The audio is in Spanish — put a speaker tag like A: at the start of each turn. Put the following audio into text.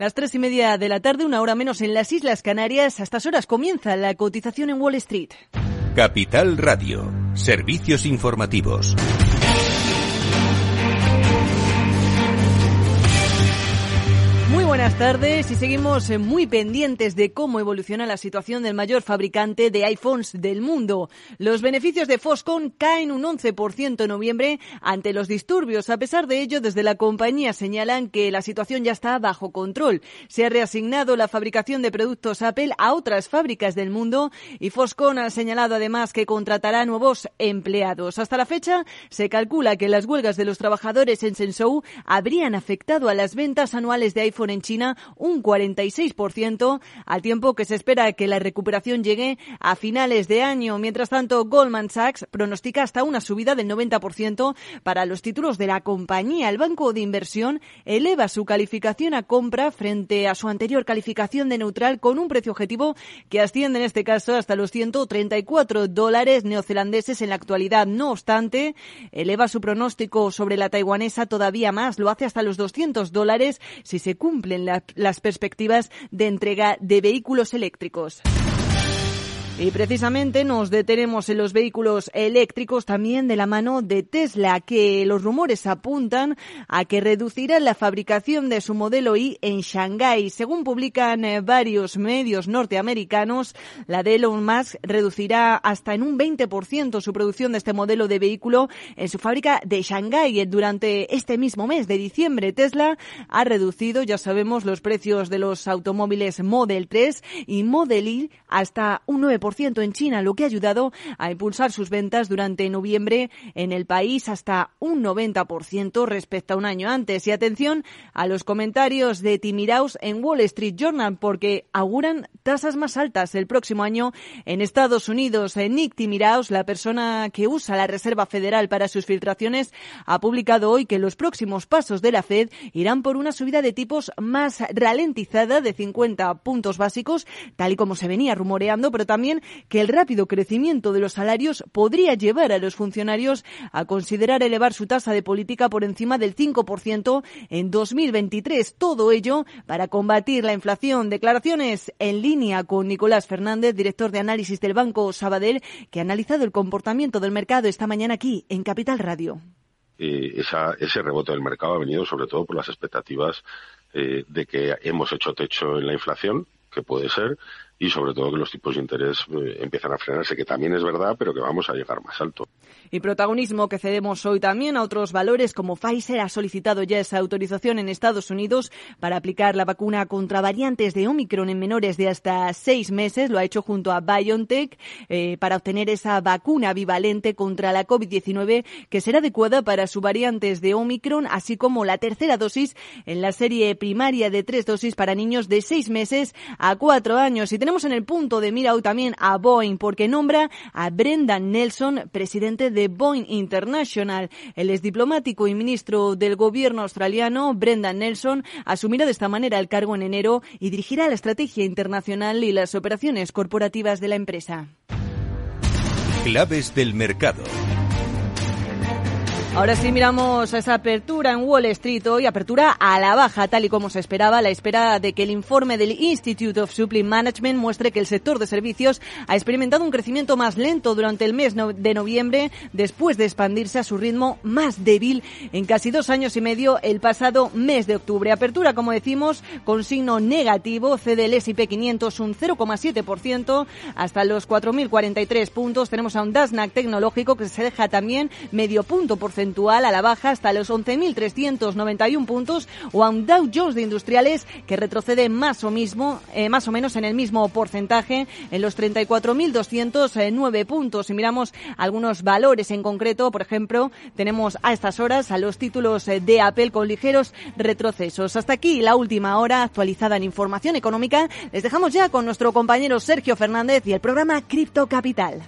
A: Las tres y media de la tarde, una hora menos en las Islas Canarias. A estas horas comienza la cotización en Wall Street.
B: Capital Radio. Servicios informativos.
A: Buenas tardes y seguimos eh, muy pendientes de cómo evoluciona la situación del mayor fabricante de iPhones del mundo. Los beneficios de Foxconn caen un 11% en noviembre ante los disturbios. A pesar de ello, desde la compañía señalan que la situación ya está bajo control. Se ha reasignado la fabricación de productos Apple a otras fábricas del mundo y Foxconn ha señalado además que contratará nuevos empleados. Hasta la fecha, se calcula que las huelgas de los trabajadores en Shenzhou habrían afectado a las ventas anuales de iPhone en China un 46%, al tiempo que se espera que la recuperación llegue a finales de año. Mientras tanto, Goldman Sachs pronostica hasta una subida del 90% para los títulos de la compañía. El banco de inversión eleva su calificación a compra frente a su anterior calificación de neutral con un precio objetivo que asciende en este caso hasta los 134 dólares neozelandeses en la actualidad. No obstante, eleva su pronóstico sobre la taiwanesa todavía más. Lo hace hasta los 200 dólares si se cumple en las perspectivas de entrega de vehículos eléctricos. Y precisamente nos detenemos en los vehículos eléctricos también de la mano de Tesla, que los rumores apuntan a que reducirá la fabricación de su modelo I en Shanghái. Según publican eh, varios medios norteamericanos, la de Elon Musk reducirá hasta en un 20% su producción de este modelo de vehículo en su fábrica de Shanghái. Durante este mismo mes de diciembre, Tesla ha reducido, ya sabemos, los precios de los automóviles Model 3 y Model Y hasta un 9% en China, lo que ha ayudado a impulsar sus ventas durante noviembre en el país hasta un 90% respecto a un año antes. Y atención a los comentarios de Timiraus en Wall Street Journal, porque auguran tasas más altas el próximo año en Estados Unidos. Eh, Nick Timiraus, la persona que usa la Reserva Federal para sus filtraciones, ha publicado hoy que los próximos pasos de la Fed irán por una subida de tipos más ralentizada de 50 puntos básicos, tal y como se venía rumoreando, pero también que el rápido crecimiento de los salarios podría llevar a los funcionarios a considerar elevar su tasa de política por encima del 5% en 2023. Todo ello para combatir la inflación. Declaraciones en línea con Nicolás Fernández, director de análisis del Banco Sabadell, que ha analizado el comportamiento del mercado esta mañana aquí en Capital Radio.
C: Eh, ese rebote del mercado ha venido sobre todo por las expectativas eh, de que hemos hecho techo en la inflación, que puede ser, y sobre todo que los tipos de interés eh, empiezan a frenarse, que también es verdad, pero que vamos a llegar más alto.
A: Y protagonismo que cedemos hoy también a otros valores como Pfizer ha solicitado ya esa autorización en Estados Unidos para aplicar la vacuna contra variantes de Omicron en menores de hasta seis meses. Lo ha hecho junto a BioNTech eh, para obtener esa vacuna bivalente contra la COVID-19 que será adecuada para sus variantes de Omicron, así como la tercera dosis en la serie primaria de tres dosis para niños de seis meses a cuatro años. Y en el punto de mira hoy también a Boeing porque nombra a Brendan Nelson, presidente de Boeing International. El ex diplomático y ministro del gobierno australiano, Brendan Nelson, asumirá de esta manera el cargo en enero y dirigirá la estrategia internacional y las operaciones corporativas de la empresa.
B: Claves del mercado.
A: Ahora sí miramos esa apertura en Wall Street hoy, apertura a la baja, tal y como se esperaba, la espera de que el informe del Institute of Supply Management muestre que el sector de servicios ha experimentado un crecimiento más lento durante el mes de noviembre, después de expandirse a su ritmo más débil en casi dos años y medio el pasado mes de octubre. Apertura, como decimos, con signo negativo, cede el S&P 500 un 0,7% hasta los 4.043 puntos. Tenemos a un Nasdaq tecnológico que se deja también medio punto a la baja hasta los 11.391 puntos o a un Dow Jones de Industriales que retrocede más o, mismo, eh, más o menos en el mismo porcentaje en los 34.209 puntos. Si miramos algunos valores en concreto, por ejemplo, tenemos a estas horas a los títulos eh, de Apple con ligeros retrocesos. Hasta aquí la última hora actualizada en información económica. Les dejamos ya con nuestro compañero Sergio Fernández y el programa Cripto Capital.